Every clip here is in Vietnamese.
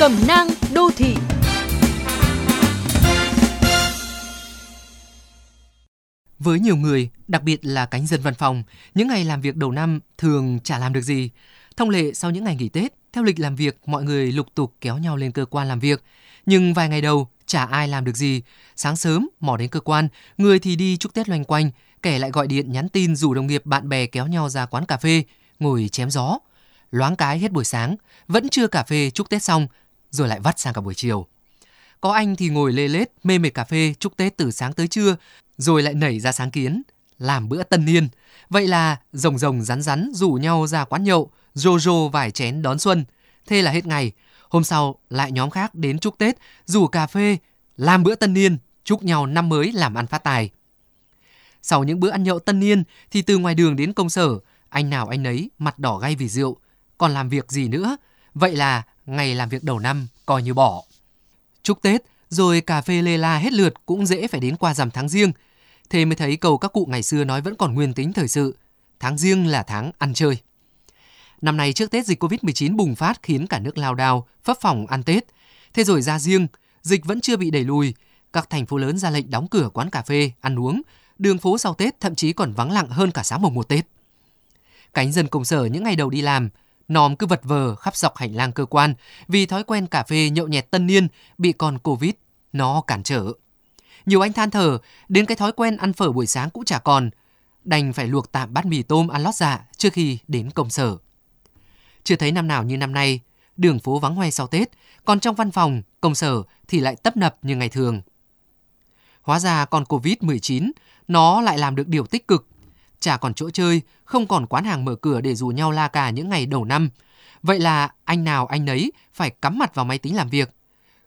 Cẩm nang đô thị Với nhiều người, đặc biệt là cánh dân văn phòng, những ngày làm việc đầu năm thường chả làm được gì. Thông lệ sau những ngày nghỉ Tết, theo lịch làm việc, mọi người lục tục kéo nhau lên cơ quan làm việc. Nhưng vài ngày đầu, chả ai làm được gì. Sáng sớm, mò đến cơ quan, người thì đi chúc Tết loanh quanh, kẻ lại gọi điện nhắn tin rủ đồng nghiệp bạn bè kéo nhau ra quán cà phê, ngồi chém gió. Loáng cái hết buổi sáng, vẫn chưa cà phê chúc Tết xong, rồi lại vắt sang cả buổi chiều. Có anh thì ngồi lê lết, mê mệt cà phê chúc Tết từ sáng tới trưa, rồi lại nảy ra sáng kiến, làm bữa tân niên. Vậy là rồng rồng rắn rắn rủ nhau ra quán nhậu, rô rô vài chén đón xuân. Thế là hết ngày. Hôm sau lại nhóm khác đến chúc Tết, rủ cà phê, làm bữa tân niên, chúc nhau năm mới làm ăn phát tài. Sau những bữa ăn nhậu tân niên thì từ ngoài đường đến công sở, anh nào anh nấy mặt đỏ gay vì rượu, còn làm việc gì nữa. Vậy là ngày làm việc đầu năm coi như bỏ. Chúc Tết, rồi cà phê lê la hết lượt cũng dễ phải đến qua rằm tháng riêng. Thế mới thấy cầu các cụ ngày xưa nói vẫn còn nguyên tính thời sự. Tháng riêng là tháng ăn chơi. Năm nay trước Tết dịch Covid-19 bùng phát khiến cả nước lao đao, phấp phòng ăn Tết. Thế rồi ra riêng, dịch vẫn chưa bị đẩy lùi. Các thành phố lớn ra lệnh đóng cửa quán cà phê, ăn uống. Đường phố sau Tết thậm chí còn vắng lặng hơn cả sáng mùng một Tết. Cánh dân công sở những ngày đầu đi làm, nòm cứ vật vờ khắp dọc hành lang cơ quan vì thói quen cà phê nhậu nhẹt tân niên bị con Covid nó cản trở. Nhiều anh than thở, đến cái thói quen ăn phở buổi sáng cũng chả còn, đành phải luộc tạm bát mì tôm ăn lót dạ trước khi đến công sở. Chưa thấy năm nào như năm nay, đường phố vắng hoe sau Tết, còn trong văn phòng, công sở thì lại tấp nập như ngày thường. Hóa ra con Covid-19, nó lại làm được điều tích cực. Chả còn chỗ chơi, không còn quán hàng mở cửa để rủ nhau la cà những ngày đầu năm. Vậy là anh nào anh nấy phải cắm mặt vào máy tính làm việc.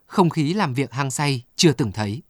Không khí làm việc hăng say chưa từng thấy.